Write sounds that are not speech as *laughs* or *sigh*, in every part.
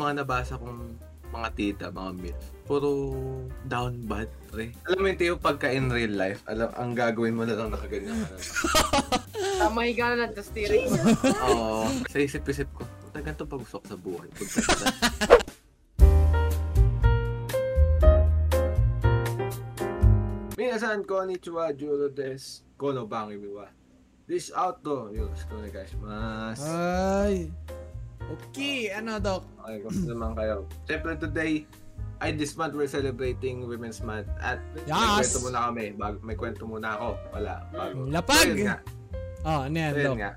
yung mga nabasa kong mga tita, mga milf, puro down bad, pre. Alam mo yung tiyo, pagka in real life, alam, ang gagawin mo na lang nakaganyan ka na. *laughs* Tama higa na lang, tapos steering. *laughs* Oo. Sa isip-isip ko, puta ganito pag gusto ko sa buhay. *laughs* Minasan konnichiwa, Juro des, kono bangi miwa. This outdo, yoroshiku onegaishimasu. Ay. Okay, ano, Doc? Okay, kumusta naman kayo? Siyempre today, ay this month we're celebrating Women's Month. At may Yes! kwento muna kami. Bago, may kwento muna ako. Wala. Bago. Lapag! So, nga. Oh, ano yan, So, Doc? nga.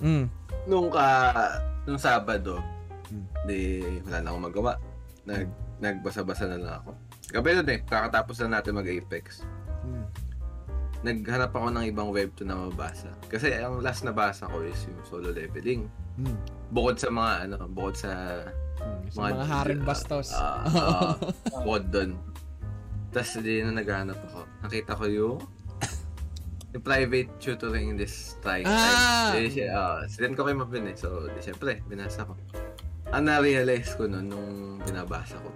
Mm. Nung, ka, nung Sabado, Hmm. di, wala na akong magawa. Nag, nagbasa-basa na lang ako. Gabi nun eh, kakatapos na natin mag-Apex. Mm. Naghanap ako ng ibang webtoon na mabasa. Kasi ang last na basa ko is yung solo leveling. Mm. Bukod sa mga ano, bukod sa Mm. Sa mga haring bastos. Ah, ah, *laughs* bukod doon. Tapos di na naghahanap ako. Nakita ko yung yung private tutoring in this trying Ah! time. Di siya, ah, sinend ko kay Mabin eh. So, di syempre, binasa ko. Ang na-realize ko nun, nung binabasa ko,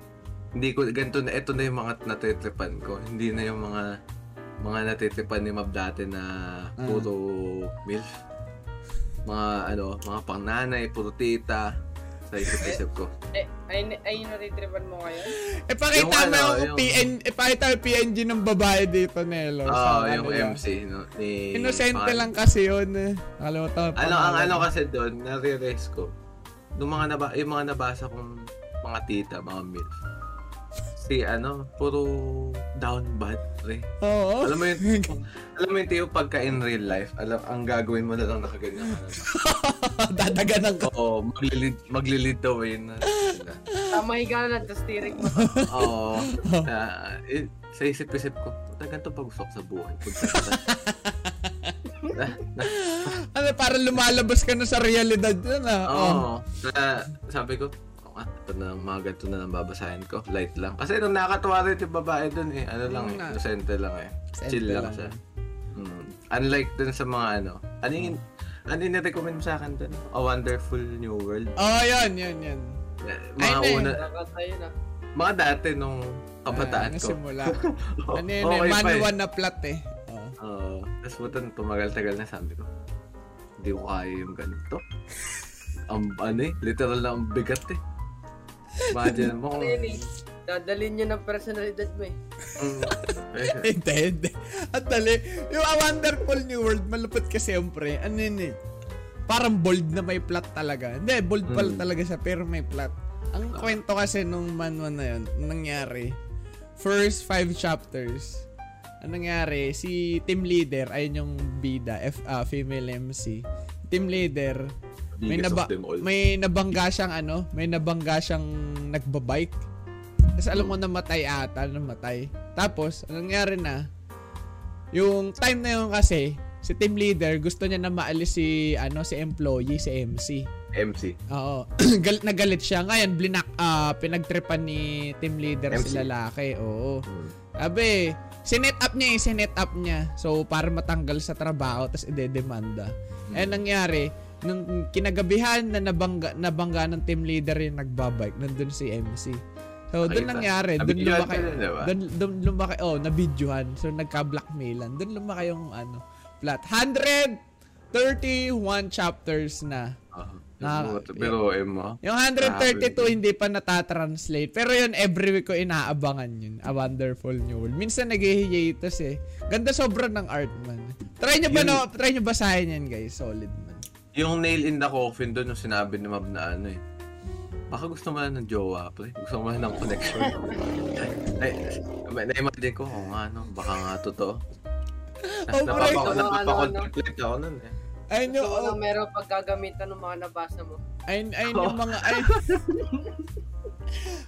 hindi ko, ganito na, ito na yung mga natitripan ko. Hindi na yung mga mga natitripan ni Mab dati na puro MILF. Mga ano, mga pangnanay, puro tita. Sa isip-isip ko. *laughs* eh, ay, ay, natitripan mo ngayon? Eh, pakita Yung mo ano, yung, yung- PN, eh, pakita mo yung PNG ng babae dito, Nelo. Oo, Sa yung ano. MC, no? Ni, Inosente mga- lang kasi yun. eh. Nakalimutan ko Ano, ang ano kasi doon, na-realize ko, nung mga, naba, yung mga nabasa kong mga tita, mga MILF, si ano, puro down bad, pre. Oo. Alam mo yun, alam mo yun, Tiyo, pagka in real life, alam, ang gagawin mo na lang nakaganyan ka na. *laughs* Dadaganan ka. Oo, maglilid, maglilid the way na. sila. Tama higa na lang, tapos steering mo. *laughs* Oo. Ah, eh, sa isip-isip ko, puta ganito pag gusto ko sa buhay. *laughs* Na. na, Ano, para lumalabas ka na sa realidad yun ah. Oo. Oh. Na, sabi ko, ah, ito na, mga ganito na lang babasahin ko. Light lang. Kasi nung nakatuwa rin yung babae dun eh. Ano lang eh. Lang eh. Inosente Chill lang, lang. siya. Mm. Unlike dun sa mga ano. Ano yung, ano yung recommend mo sa akin dun? A Wonderful New World. Oh, yun, yun, yun. Eh, Ay, Mga hindi. una, yun mga dati nung kabataan Ah, ko. Simula. *laughs* ano yun, Okay manual na plot eh. Oh. Oo. Tapos putan, tumagal-tagal na sabi ko. Hindi ko kaya yung ganito. ang ano eh, literal na ang bigat eh. Imagine *laughs* mo. Ano yun eh? Dadalhin nyo ng personalidad mo eh. Mm. *laughs* Hindi, hindi. At dali, yung A Wonderful New World, malupit kasi siyempre, ano yun eh, parang bold na may plot talaga. Hindi, bold pala Mm. talaga siya, pero may plot. Ang kwento kasi nung manual na yun, nangyari, first five chapters, ang nangyari, si team leader, ayun yung bida, F, ah, female MC, team leader, may, naba, may nabangga siyang ano, may nabangga siyang nagbabike. Tapos alam mo namatay ata, namatay. Tapos, ang nangyari na, yung time na yun kasi, si team leader, gusto niya na maalis si, ano, si employee, si MC. MC. Oo. *clears throat* Gal- nagalit siya. Ngayon, blinak, ah, pinagtripan ni team leader si MC. lalaki. Oo. Mm. Sabi, sinet up niya eh, sinet up niya. So, para matanggal sa trabaho, tapos ide-demanda. Hmm. Eh, nangyari, nung kinagabihan na nabangga, nabangga ng team leader yung nagbabike, nandun si MC. So, doon nangyari, doon lumaki, doon, doon lumaki, oh, nabidyohan. So, nagka-blackmailan. Doon lumaki yung, ano, plot. 131 chapters na. Uh, Ah, pero eh mo. Yung 132 hindi pa natatranslate. Pero yun, every week ko inaabangan yun. A Wonderful New World. Minsan nag-hiatus eh. Ganda sobra ng art man. Try nyo ba, Yun- no, try nyo basahin yan guys. Solid. Yung nail in the coffin doon, yung sinabi ni Mab na ano eh. Baka gusto mo lang ng jowa, pre. Gusto mo lang ng connection. *laughs* ay, ay, na-imagine ko, oh nga, no, baka nga totoo. *laughs* Oh, pre. Napapa- Ano, Napapakontemplate ako nun eh. Ayun yung, Gusto ko oh, meron paggagamitan ng mga nabasa mo. ayun, ayun yung mga, *laughs* ayun,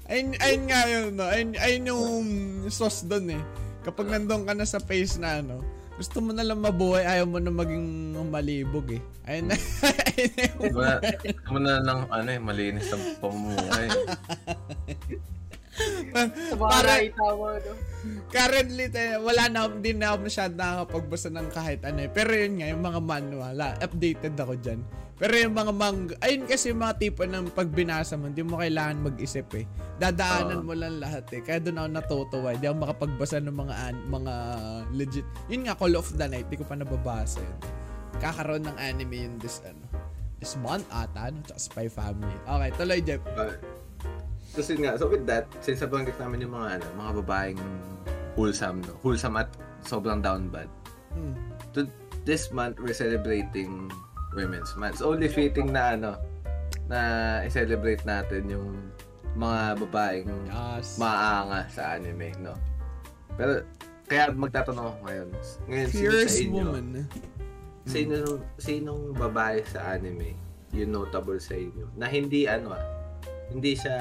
ayun, ayun nga yun, no? Ayun, ayun yung sauce doon eh. Kapag nandun ka na sa face na ano, gusto mo na lang mabuhay, ayaw mo na maging malibog eh. Ayun na, ayun na yung Gusto mo na, gusto mo na ng ano eh, malinis ang pamumuhay. *laughs* Para- mo, no? Currently, te, wala na, hindi na ako masyad nakakapagbasa ng kahit ano eh. Pero yun nga, yung mga manual, ah, updated ako dyan. Pero yung mga manga, ayun kasi yung mga tipo ng pag binasa mo, hindi mo kailangan mag-isip eh. Dadaanan Oo. mo lang lahat eh. Kaya doon ako natutuwa. Hindi ako makapagbasa ng mga an- mga legit. Yun nga, Call of the Night, di ko pa nababasa yun. Kakaroon ng anime yun this, ano, this month ata, no? Tsaka Spy Family. Okay, tuloy, Jeff. Uh, so, yun nga, so with that, since nabanggit namin yung mga, ano, mga babaeng wholesome, no? Wholesome at sobrang down bad. Hmm. To, this month, we're celebrating Women's Month. It's only fitting na, ano, na i-celebrate natin yung mga babaeng Yes. maanga sa anime, no? Pero, kaya magtatanong ako ngayon. Ngayon, sino sa Fierce inyo? woman. Sino, sinong babae sa anime yung notable sa inyo? Na hindi ano ah, hindi siya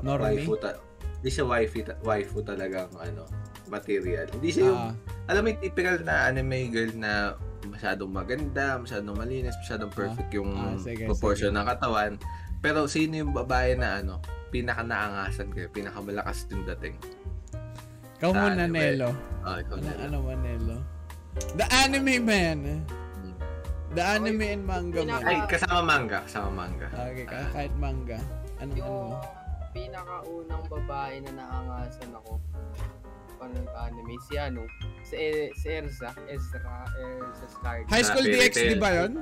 Normie? waifu ta- hindi siya waifu, ta- waifu talagang ano, material. Hindi siya yung, Ah, alam mo yung typical na anime girl na masyadong maganda, masyadong malinis, masyadong perfect yung Ah, sige, proportion sige. ng katawan. Pero sino yung babae na ano, pinaka naangasan kayo, pinaka malakas yung dating? ikaw muna, anime. Nelo. Ah, ikaw Ano, na ano man, Nelo? The anime man. The anime and manga man. Ay, kasama manga, kasama manga. Okay, ka- kahit manga. Anong ano Yung mo? pinakaunang babae na naangasan ako paano ng anime, si ano, si, E- si Erza, Ezra, Erza Scarlet. High School Ah, Fairy DxD Tail. ba yun?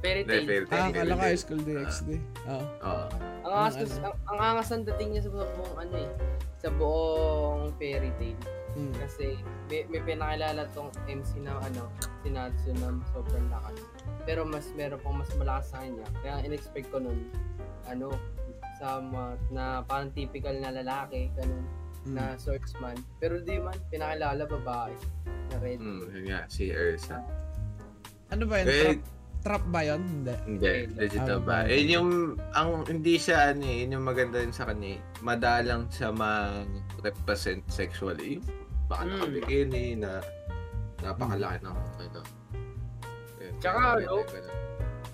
Fairy Tail. Ah, akala ko. High School DxD. Oo. Oo. Ang angas, Ano, ang, ang angas ang dating niya sa buong ano eh, sa buong Fairy Tail. Hmm. Kasi may, may pinakilala tong MC na ano, si Natsu na sobrang lakas. Pero mas meron pang mas malakas sa kanya. Kaya in-expect ko nun, ano, mga, na parang typical na lalaki, ganun, Hmm. na swordsman. Pero di man, pinakilala babae na red. Hmm, yun nga, si Ursa. Ano ba yun? Eh, Trap, trap ba yun? Hindi. Hindi, digital Ah, ba? Eh, yung, ang, hindi siya, ano eh, yun yung maganda rin sa kanya, eh, madalang siya mag-represent sexually. Baka Mm. nakabikini na napakalaki ng, ano. Tsaka, ano.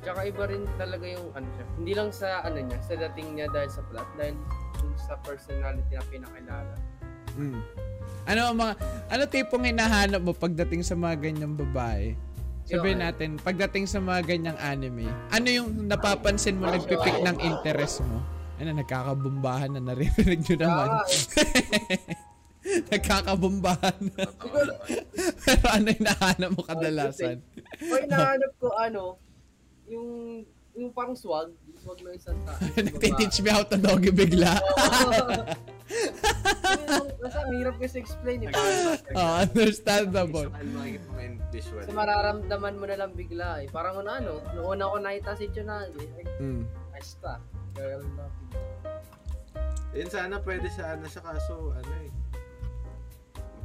Tsaka iba rin talaga yung ano siya. Hindi lang sa ano niya, sa dating niya dahil sa plot, dahil yung sa personality na pinakilala. Hmm. Ano ang mga ano tipong hinahanap mo pagdating sa mga ganyang babae? Sabihin Yung- natin, pagdating sa mga ganyang anime, ano yung napapansin mo nagpipick ng interest mo? Ano, nagkakabumbahan na naririnig nyo naman. Ah, *laughs* nagkakabumbahan. Pero ano yung nahanap mo kadalasan? o hinahanap ko ano, yung yung parang swag, yung swag ng isang tao. *laughs* Nagtiteach me how to doggy bigla. *laughs* Basta *laughs* ang hirap kasi explain eh. Oh, understandable. Kasi mararamdaman mo na lang bigla eh. Parang ano, ano noong una ko nakita si Tsunade, ay, Mm. ayos ta. Kaya lang na. Yun sana pwede sa ano siya kaso ano eh.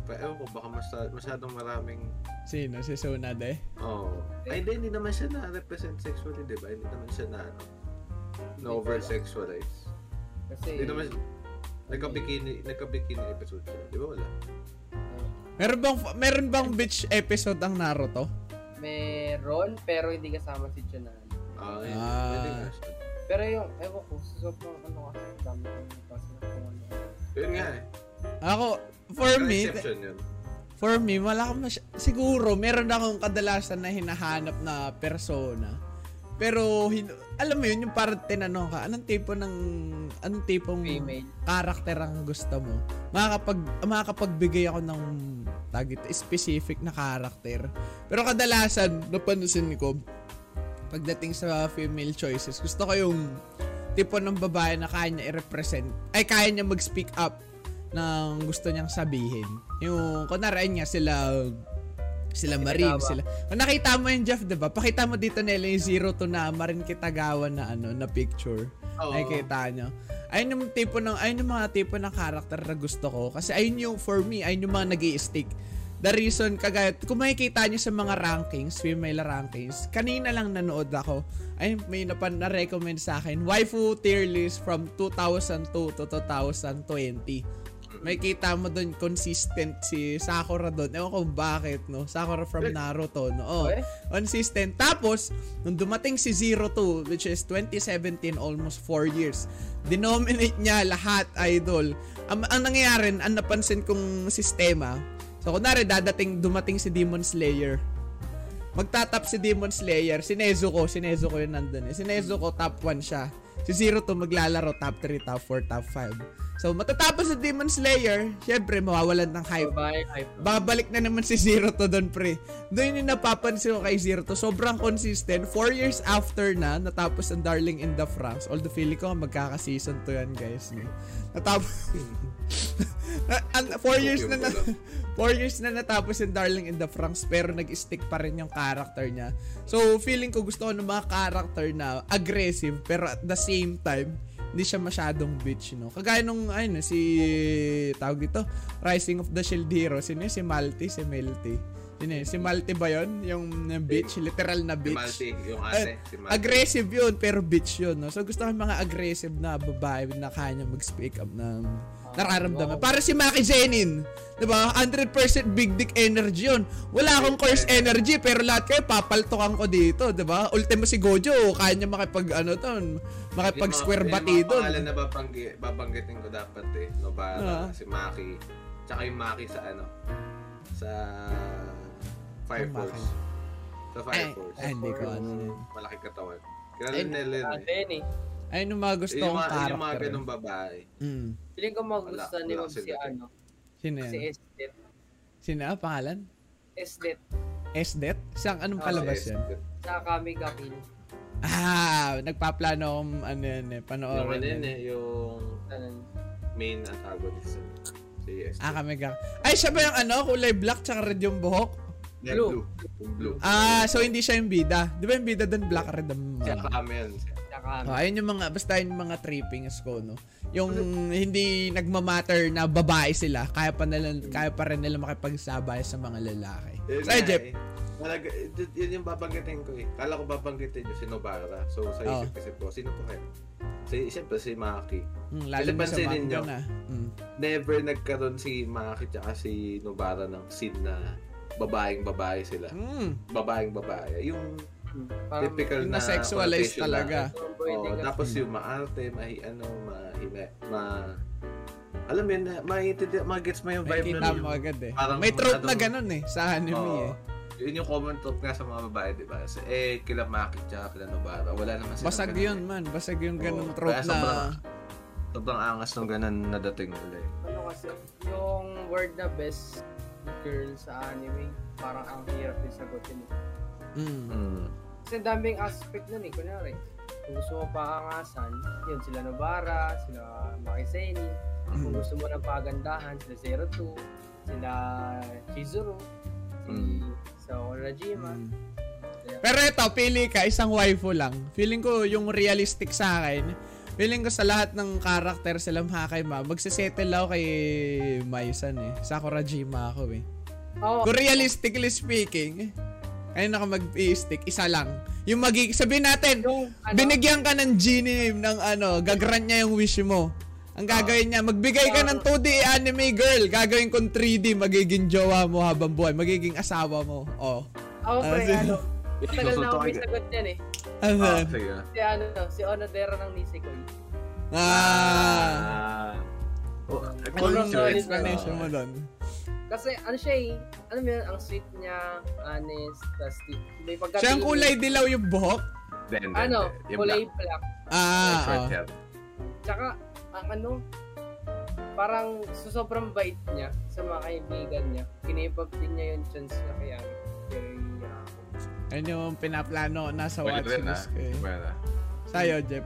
Pa, ewan ko, baka masya- masyadong maraming Sino? Si Sunade? Oh. Ay, hindi, hindi naman siya na-represent sexually, di ba? Hindi naman siya na, ano, na over-sexualize. Kasi, Hindi naman, nagka-bikini, nagka-bikini episode siya. Di ba wala? Meron bang meron bang beach episode ang Naruto? meron, pero hindi kasama si Tsunade. Ah. Ah. Pwede nga siya. Pero yung, ewan ko, sobrang ano kasi, dami kong kasi kung ano. Yun nga eh. Ako, for me, Exception yun. for me, wala akong masy- siguro, meron akong kadalasan na hinahanap na persona. Pero, hin- alam mo yun, yung parang tinanong ka, anong tipo ng, anong tipong Female. karakter ang gusto mo? Makakapag, makakapagbigay ako ng tagit specific na karakter. Pero kadalasan, napansin ko, pagdating sa female choices, gusto ko yung tipo ng babae na kaya niya i-represent, ay kaya niya mag-speak up ng gusto niyang sabihin. Yung, kunwari, ayun nga, sila, sila Kitagawa. sila. Kung nakita mo yung Jeff, diba? Pakita mo dito nila yung zero to na Marin Kitagawa na ano, na picture. Oo. Ay kita nyo. Ayun yung tipo ng, ayun yung mga tipo ng character na gusto ko. Kasi ayun yung, for me, ayun yung mga nag stick The reason, kagaya, kung makikita nyo sa mga rankings, female rankings, kanina lang nanood ako. Ay, may napan na-recommend sa akin. Waifu tier list from 2002 to 2020. May kita mo doon consistent si Sakura doon. Ewan ko bakit, no? Sakura from Naruto, no? Oh, Okay. consistent. Tapos, nung dumating si Zero Two, which is 2017, almost 4 years, denominate niya lahat, idol. ang, ang nangyayari, ang napansin kong sistema, so kunwari dadating, dumating si Demon Slayer. Magtatap si Demon Slayer, si Nezuko, si Nezuko yun nandun eh. Si Nezuko, top 1 siya. Si Zero to maglalaro, top 3, top 4, top 5. So, matatapos si Demon Slayer, syempre, mawawalan ng hype. Bye, hype. Babalik na naman si Zero to doon, pre. Doon yung napapansin ko kay Zero to. Sobrang consistent. Four years after na, natapos ang Darling in the Franxx. Although, feeling ko magkaka-season to yan, guys. No? Natapos... *laughs* Na- ang- four years na, na *laughs* four years na natapos yung Darling in the Franxx pero nag-stick pa rin yung character niya. So, feeling ko gusto ko ng mga character na aggressive pero at the same time, hindi siya masyadong bitch, no? Kagaya nung, ayun, si, tawag dito, Rising of the Shield Hero. Sino yun? Si Malti, si Melty. Yun? Si Malti ba yun? Yung, yung bitch, literal na Si bitch. Malti, yung ate. Si Malti. Aggressive yun, pero bitch yun, no? So, gusto ko mga aggressive na babae na kanya mag-speak up ng nararamdaman. Para si Maki Zenin, di ba? 100% big dick energy yun. Wala akong course energy, pero lahat kayo papaltokan ko dito, di ba? Ultimo si Gojo, kaya niya makipag, ano to, makipag square Yung bati Yung mga doon. pangalan na babanggi, babanggitin ko dapat eh. Ah. Nobara, si Maki. Tsaka yung Maki sa ano? Sa Fire Yung Force. Maki. Sa Fire Force. ay, hindi ko Yung ano yun. Malaki katawan. Kilala Ay, nila yun eh. yun. Ayun yung mga gusto Yung kong yung mga ganong babae. Mm. Feeling ko magustuhan ni Ma'am si ano, Sino si yan? Esdet. Sino pangalan? Esdet. Esdet? Saan, anong Ah, palabas yan? Sa Kami ga Kill. Ah, nagpaplano akong ano yan eh, Yung panoorin ano yun yan. eh, yung Ganun. main antagonist. eh. Si Yes. Ah, kami ka. Ay, siya ba yung ano, kulay black tsaka red yung buhok? Blue. blue. Yung blue. Ah, so hindi siya yung bida. Di ba yung bida doon black red ang Siya ano? kami yun. Sa Kami. Oh, ayun yung mga, basta yung mga trippings ko, no? Yung hindi nagmamatter na babae sila, kaya pa, nila, kaya pa rin nila makipagsabay sa mga lalaki. Yun Sa'yo, nga Jeff? eh. Talaga, y- yun yung babanggitin ko eh. Kala ko babanggitin yung si Nobara. So, sa Oh. isip kasi po, sino po kayo? Si, siyempre si Maki. Hmm, lalo Kasi na sa pansinin manga nyo. na. Hmm. Never nagkaroon si Maki tsaka si Nobara ng scene na babaeng babae sila. Hmm. Babaeng babae. Yung Parang typical na connotation talaga. Na, oh, tapos Hmm. yung maarte, mahi, ano, mahina, ma... Alam mo yun, na- maintindihan, magets mo yung May vibe nun. mo agad eh. Parang May trope na ganun eh, sa anime Oo. eh. Yun yung common trope nga sa mga babae, di ba? Sa- Eh, kila Maki tsaka kila Nobara. Wala naman silang Basag ganun yun eh. man, basag yung ganung Oo, trope na... sobrang- Sobrang angas nung ganun na dating nila eh. Ano kasi, yung word na best girl sa anime, parang ang hirap din sagutin. eh. Mm. Mm. Kasi daming aspect nun eh, kunyari. Kung gusto mo paangasan, yun, sila Nobara, sila Makiseni. Kung gusto mo ng pagandahan, sila Zero Two, sila Chizuru, si Mm. Sakurajima. Mm. Pero ito, pili ka, isang waifu lang. Feeling ko yung realistic sa akin, feeling ko sa lahat ng karakter sila Hakaima, magsisettle ako kay Maisan eh. Sakurajima ako eh. oh, Kung realistically speaking, ayun ako mag-i-stick, isa lang. Yung magi sabihin natin, yung, ano, binigyan ka ng genie ng ano, gagran niya yung wish mo. Ang gagawin niya, magbigay ka ng 2D anime girl, gagawin kong 3D, magiging jowa mo habang buhay, magiging asawa mo. Oh. ako pre, Ah, sige. ano, matagal na ako may sagot yan eh. Ano? Ah, sige. Si ano, si Onodera ng Nisekoi. Ah. Ah. Oh, Ano choice. explanation mo doon? Kasi ano siya eh, alam mo yun, ang sweet niya, honest, tas may pagka Siya ang kulay dilaw yung buhok? Then, then, ano, then, yung kulay black. black. Ah, oh. Tsaka, ang ano, parang sa sobrang bait niya sa mga kaibigan niya, kinipag din niya yung chance na kaya kay uh, Ayun yung pinaplano nasa Pwede rin ah. watchlist ko eh. Ah. Sa'yo, Jeff.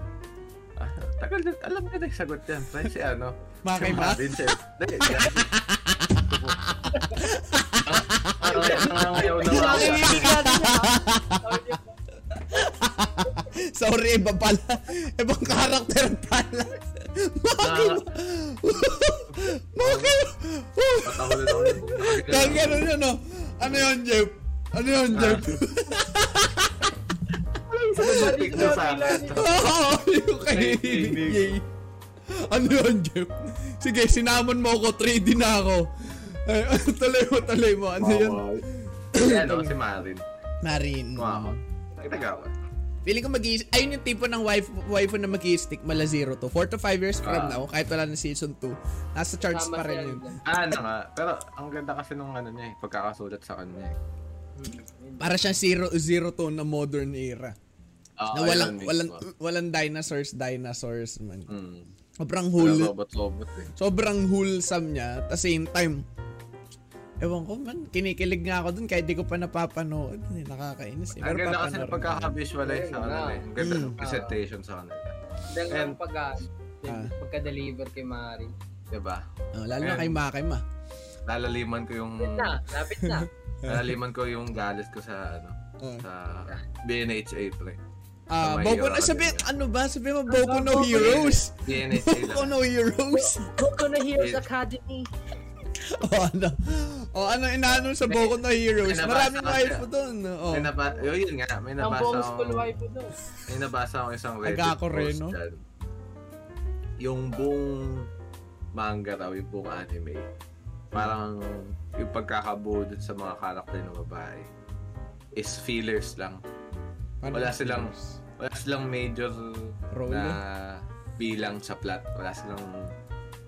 Ah, tagal din. Alam ko na yung sagot yan. Friend si ano. Dahil yan. Na mga. *laughs* Sorry, iba pala. Ibang karakter pala. Bakit? Bakit? Patahulin ako yun. Kaya gano'n yun, oh. Ano yun, Jeff? Ano yun, Jeff? Sa akin. Oo, yung kay Yay. Ano yun, Jeff? Sige, sinamon mo ako, 3D na ako. Ay, *laughs* tuloy mo, tuloy mo. Ano yun? Si ano, si Marin. Marin. Wow. Kita ka ba? Feeling ko mag ayun yung tipo ng wife, waifu na mag stick mala 0 to. 4 to 5 years from Ah. now, kahit wala na season 2, nasa charts pa rin yun. Ah, ano nga. Pero ang ganda kasi nung ano niya eh, pagkakasulat sa kanya eh. Para siyang zero, zero to na modern era. Ah, na walang, walang, mismo. walang dinosaurs, dinosaurs man. Mm. Sobrang whole, robot-robot eh. sobrang wholesome niya. At the same time, ewan ko man, kinikilig nga ako dun kahit di ko pa napapanood. Nakakainis eh. Ang Pero ganda kasi ng pagkaka-visualize sa kanila eh. Ang ganda ng Mm. presentation sa kanila. Dahil And- ng pag Ah. pagka-deliver kay Mari. Diba? Oh, lalo na Ayun. kay Makim ah. Lalaliman ko yung... Lapit na, lapit na. Lalaliman ko yung galit ko sa ano Oh. sa BNHA pre. Ah, My Boku na sabi, ano ba? Sabi mo Boku *laughs* no Heroes. Boku no Heroes. Boku na Heroes. Academy. *laughs* o ano? O ano inaano sa Boku no Heroes? May nabasa Maraming po doon. Oh. May naba, yun, yun nga, may Ang nabasa akong, school wife po doon. may nabasa akong isang Reddit Agako rin, post no? dyan. Yung buong manga raw, yung buong anime, parang yung pagkakabuo dun sa mga karakter ng babae is fillers lang. Paano wala silang-? Wala silang major Role. na bilang sa plot. Wala silang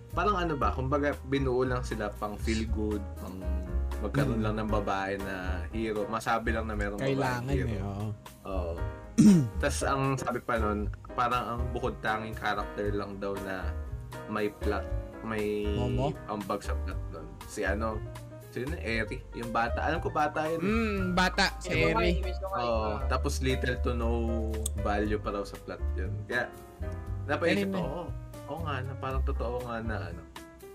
parang ano ba, kumbaga binuo lang sila pang feel good, pang magkaroon Mm. lang ng babae na hero. Masabi lang na merong Kailangan babaeng hero. eh. Oo. Oo. *clears throat* Tapos ang sabi pa nun, parang ang bukod tanging character lang daw na may plot, may Momo? ambag sa plot nun. Si ano, sino na, Eri, yung bata. Alam ko bata yun. Mm, bata, si Eh, babae, Eri. Oo. Ah. tapos little to no value pa raw sa plot yun. Kaya, napaisip Kanina. ko, oo, oo nga, na parang totoo nga na ano,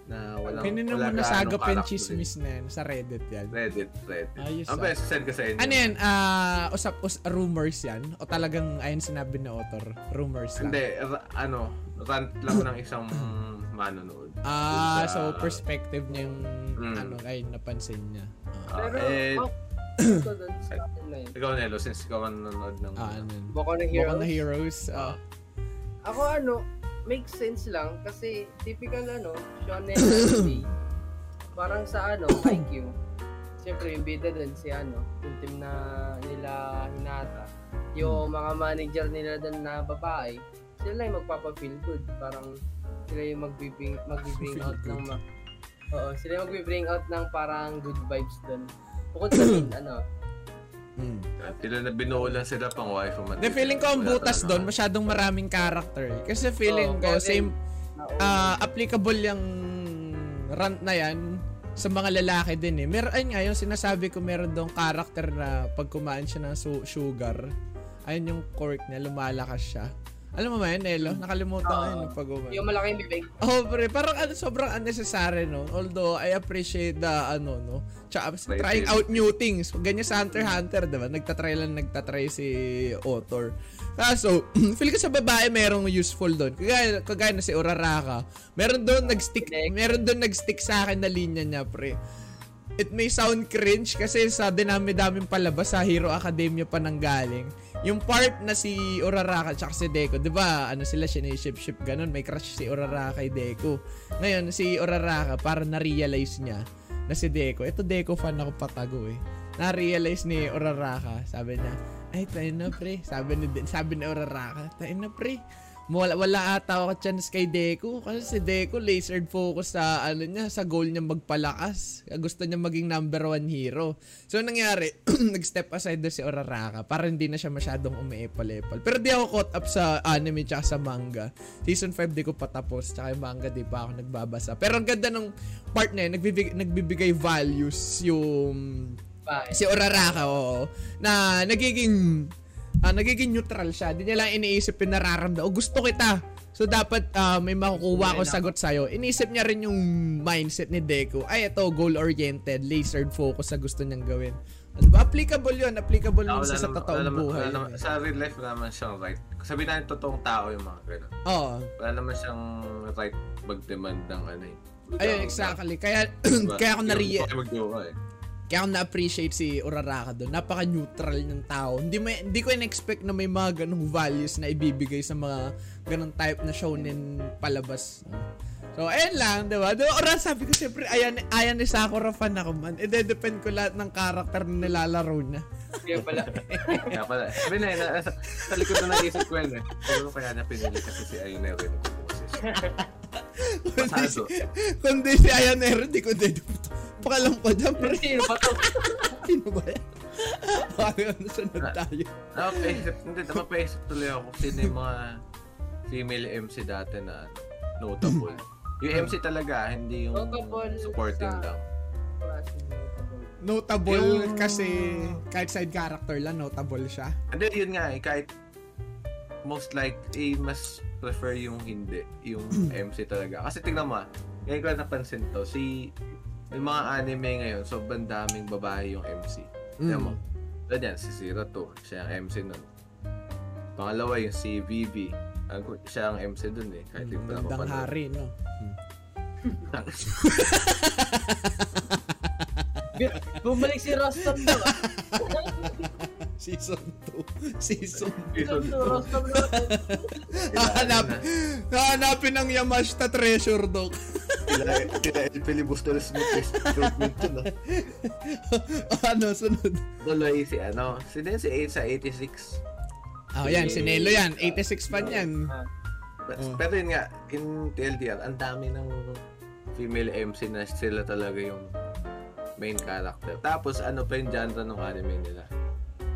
na walang, Kanina mo wala nasagap yung chismis na yan. Sa Reddit yan. Reddit, Reddit. Ayos Ang ah. best, send ko sa inyo. Ano yan? Ah, usap, us, rumors yan? O talagang ayun sinabi na author? Rumors lang? Hindi, ra- ano, rant lang ng isang manonood. Ah, Dun so sa- perspective niya yung Mm. ano, ayun, napansin niya. Ah, Pero, eh, oh, *coughs* ito doon sa akin na yun. ikaw, Nelo, since ikaw ang nanonood ng... ah, ano yun? Boku na Heroes. na Heroes. Ah. Ako ano, makes sense lang kasi typical ano, shonen anime. *coughs* Parang sa ano, IQ. Siyempre, yung bida dun si ano, yung team na nila hinata. Yung mga manager nila dun na babae, sila yung magpapa-feel good. Parang sila yung magbibring, magbibring out good. ng ma Oo, sila yung magbibring out ng parang good vibes dun. Bukod sa *coughs* main, ano, Mm. Sila na binuo lang sila pang wife o De, feeling ko ang butas doon, masyadong maraming character. Kasi feeling Oo, ko, same, na- applicable yung rant na yan sa mga lalaki din eh. Meron, ayun nga, yung sinasabi ko meron doon character na pag kumain siya ng su- sugar, ayun yung quirk niya, lumalakas siya. Alam mo ba yun, Nelo? Nakalimutan ko Oo. yun pag kumain. yung malaking bibig. Oh, pre, parang ano, sobrang unnecessary, no? Although, I appreciate the, ano, no? Tsaka, trying out new things. Ganyan sa Hunter x Hunter, diba? Nagtatry lang, nagtatry si author. Kaso, *clears throat* feel ko sa babae merong useful doon. Kagaya, kagaya na si Uraraka. Meron doon nag-stick, Connect. meron doon nag-stick sa akin na linya niya, pre. It may sound cringe kasi sa dinami-daming palabas sa Hero Academia pa nang galing. Yung part na si Uraraka at si Deku, 'di ba? Ano sila siniship-ship ganun, may crush si Uraraka kay Deku. Ngayon si Uraraka para na-realize niya na si Deku, ito Deku fan ako patago eh. Na-realize ni Uraraka, sabi niya, ay tayo na pre. Sabi ni sabi ni Uraraka, tayo na pre. Wala, wala ata ako chance kay Deku kasi si Deku lasered focus sa ano niya sa goal niya magpalakas. Gusto niya maging number one hero. So nangyari, *clears throat* nag-step aside si Uraraka para hindi na siya masyadong umiepal-epal. Pero di ako caught up sa anime tsaka sa manga. Season 5 di ko patapos tsaka yung manga di pa ako nagbabasa. Pero ang ganda ng part na yun, nagbibigay, nagbibigay values yung Bye. si Uraraka, oo, na nagiging ah, nagiging neutral siya. Hindi niya lang iniisip yung nararamdaman. O gusto kita. So dapat ah, may makukuha ko sagot sa'yo. Iniisip niya rin yung mindset ni Deku. Ay, ito, goal-oriented, lasered focus sa gusto niyang gawin. Ano ba? Applicable yun. Applicable Ah, yun sa, sa totoong naman- buhay. wala naman- sa real life, wala naman siyang right. Sabihin natin totoong tao yung mga gano'n. Oo. Wala naman siyang right mag-demand ng ano eh. Ayun, exactly. Kaya, *clears throat* Diba? kaya ako nari eh. Kaya ako na-appreciate si Uraraka doon. Napaka-neutral ng tao. Hindi, may, hindi ko in-expect na may mga ganong values na ibibigay sa mga ganong type na shonen palabas. So, ayun lang, di ba? Di ba, Ora, sabi ko siyempre, ayan, ayan ni Sakura fan ako man. E, depend ko lahat ng karakter na nilalaro niya. Kaya pala. Kaya pala. Sabi na, na, sa, likod na naisip ko yun eh. Siguro kaya na pinili kasi si Ayun na rin yung boses. Pasado. Kundi si Ayanero, di ko din. Pakalam ko dyan, pre. Sino ba to? *laughs* Sino ba yan? Bakit ano sunod tayo? Napapaisip, hindi, napapaisip tuloy ako sino yung mga female MC dati na notable. *laughs* Yung MC talaga, hindi yung Notable supporting sa- lang. Notable Yung- kasi kahit side character lang, notable siya. Hindi, yun nga eh, kahit most like, eh, mas prefer yung hindi, yung *clears throat* MC talaga. Kasi tingnan mo, ah, ngayon ko napansin to, si, yung mga anime ngayon, sobrang daming babae yung MC. Tingnan mo, ganyan, si Zero to, siya ang MC nun. Pangalawa yung si Vivi, ang- siya ang MC dun eh, kahit hindi ko na mapanood. hari, no? *laughs* Bumalik si Rostam na. *laughs* Season 2. Season Season two. Rostam na. *laughs* Hahanap. Hahanapin ang Yamashita Treasure, Dok. Kila, kila El Filibuster Smith is recruitment to, no? ano, sunod? Tuloy si ano, si din si 8 sa 86. Oh, yan, si Nelo yan. 86 pa yan. Ah, But, Oh. Pero yun nga, in TLDR, ang dami ng female MC na sila talaga yung main character. Tapos ano pa yung genre ng anime nila?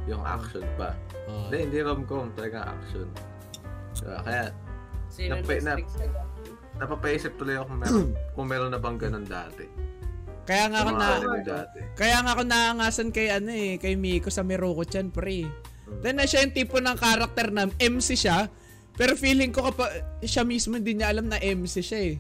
Yung action pa. Oh. Hindi, hindi rom-com, talagang action. Diba? Kaya, Sino Nape- na- sa'yo? Napapaisip tuloy ako kung meron, *clears throat* kung meron na bang ganun dati. Kaya nga ako na dati. kaya nga ako naangasan kay ano eh, kay Miko sa Miroku-chan pre. Then na siya yung tipo ng character na MC siya, pero feeling ko kapag siya mismo hindi niya alam na MC siya eh.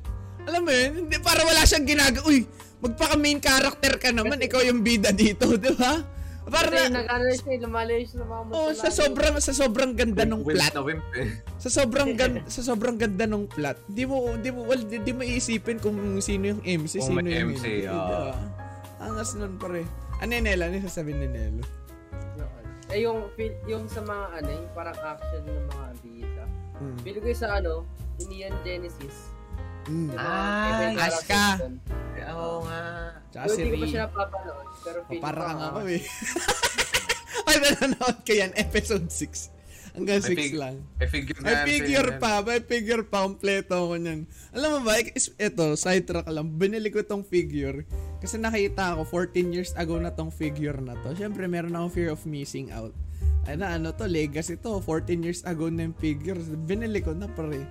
Alam mo yun, hindi, para wala siyang ginagawa. Uy, magpaka main character ka naman, *laughs* ikaw yung bida dito, di ba? Para nag-ano siya, lumalayo siya sa mga oh, sa sobrang sa sobrang ganda ng plot. wimp eh. Sa sobrang ganda sa sobrang ganda ng plot. Di mo di mo well, di, di mo iisipin kung sino yung MC, Kung sino yung MC, hindi. Diba? Angas nun pare. Ano yung Nela? Ano yung sasabihin ni Nelo? Eh, yung, yung sa mga ano, yung parang action ng mga bida. Hmm. Feel ko yung sa ano, yung Neon Genesis. Mm. Ah, characters dun. Oo nga. Tsaka si Hindi ko pa siya napapanood. Pero Oh, para ko, kang ako eh. *laughs* Ay, nanonood ko yan. Episode 6. Hanggang May 6 fig- lang. May figure May figure pa. May figure pa. Kompleto ako niyan. Alam mo ba, ito, sidetrack lang. Binili ko tong figure. Kasi nakita ako, 14 years ago na tong figure na to. Siyempre, meron akong fear of missing out. Ay na, ano to, legacy to. 14 years ago na yung figure. Binili ko na pare.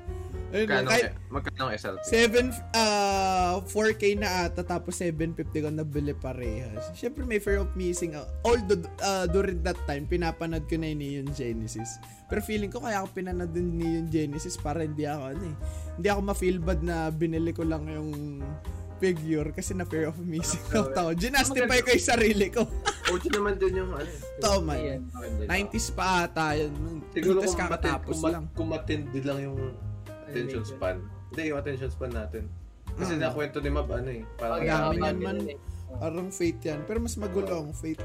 Magkano, kahit magkano SLP? 7, ah 4K na ata, tapos 750 ko nabili parehas. Siyempre, may fear of missing out. Although, ah, during that time, pinapanood ko na yung Neon Genesis. Pero feeling ko kaya ako pinanood din Neon Genesis para hindi ako, ano eh, hindi ako ma-feel bad na binili ko lang yung figure kasi na fear of missing out ako. Ginastify ko yung sarili ko. *laughs* OG naman din yung ano. Tama. Ayan. 90s pa ata yun. Siguro kung matindi, kakatapos kung, lang. kung matindi lang yung attention span. Hindi, yung attention span natin. Kasi Mm. nakwento ni Mab, ano eh. Parang Kaya dami yan man. eh. Parang fate yan. Pero mas magulo ang fate.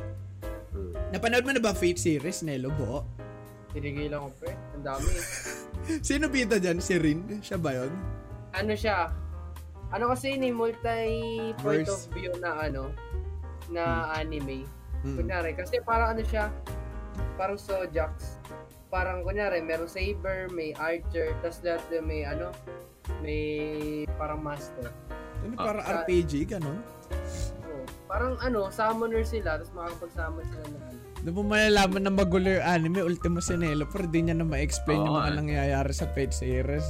Mm. Napanood mo na ba Fate series, Nelo Bo? Tinigil ako pre. Ang dami. eh. *laughs* Sino bida dyan? Si Rin? Siya ba yun? ano siya? Ano kasi ni multi point Verse. of view na ano na anime. Mm. Kunyari, kasi parang ano siya, parang Sojax. Parang kunyari, meron saber, may archer, tas lahat yung may ano, may parang master. Ano, Ah. parang Sa- RPG, ganon? So, parang ano, summoner sila, tapos makakapag-summon sila ng ano. Doon mo malalaman na magulo yung anime, Ultimo Sinelo, pero di niya na ma-explain yung Oo, mga eh. nangyayari sa Fate series.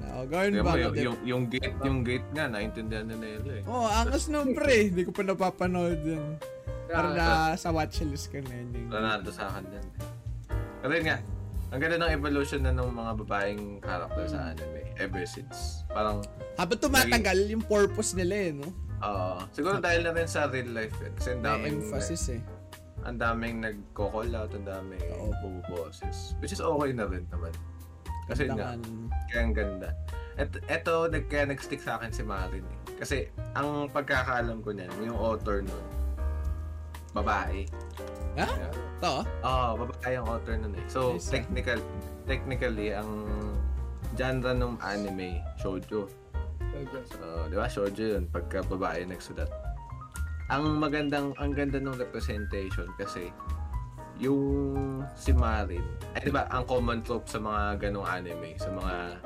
No, gawin ba? yung, yung, yung gate, yung gate nga, naintindihan na nila eh. Oh, angas nung pre. Hindi ko pa napapanood yun. Kaya, na sa watchlist ka na yun. yung- Ronaldo sa akin yan. Yun nga, ang ganda ng evolution na ng mga babaeng character sa anime ever since. Parang, Habang tumatagal, yung purpose nila eh, no? uh, siguro dahil na rin sa real life eh. Kasi ang May daming, emphasis eh. ang daming nagko-call out, ang daming Oo. bumuboses. Which is okay na rin naman. Kasi nga, kaya ang ganda. Et, eto, nag, kaya nag-stick sa akin si Marin eh. Kasi, ang pagkakaalam ko niyan, yung author nun, babae. Ha? To? Oo, babae ang author nun eh. So, Nice, technical, technically, ang genre ng anime, shoujo. So, di ba, shoujo yun, pagka babae nagsulat. Ang magandang, ang ganda ng representation kasi yung si Marin, ay di ba, ang common trope sa mga ganong anime, sa mga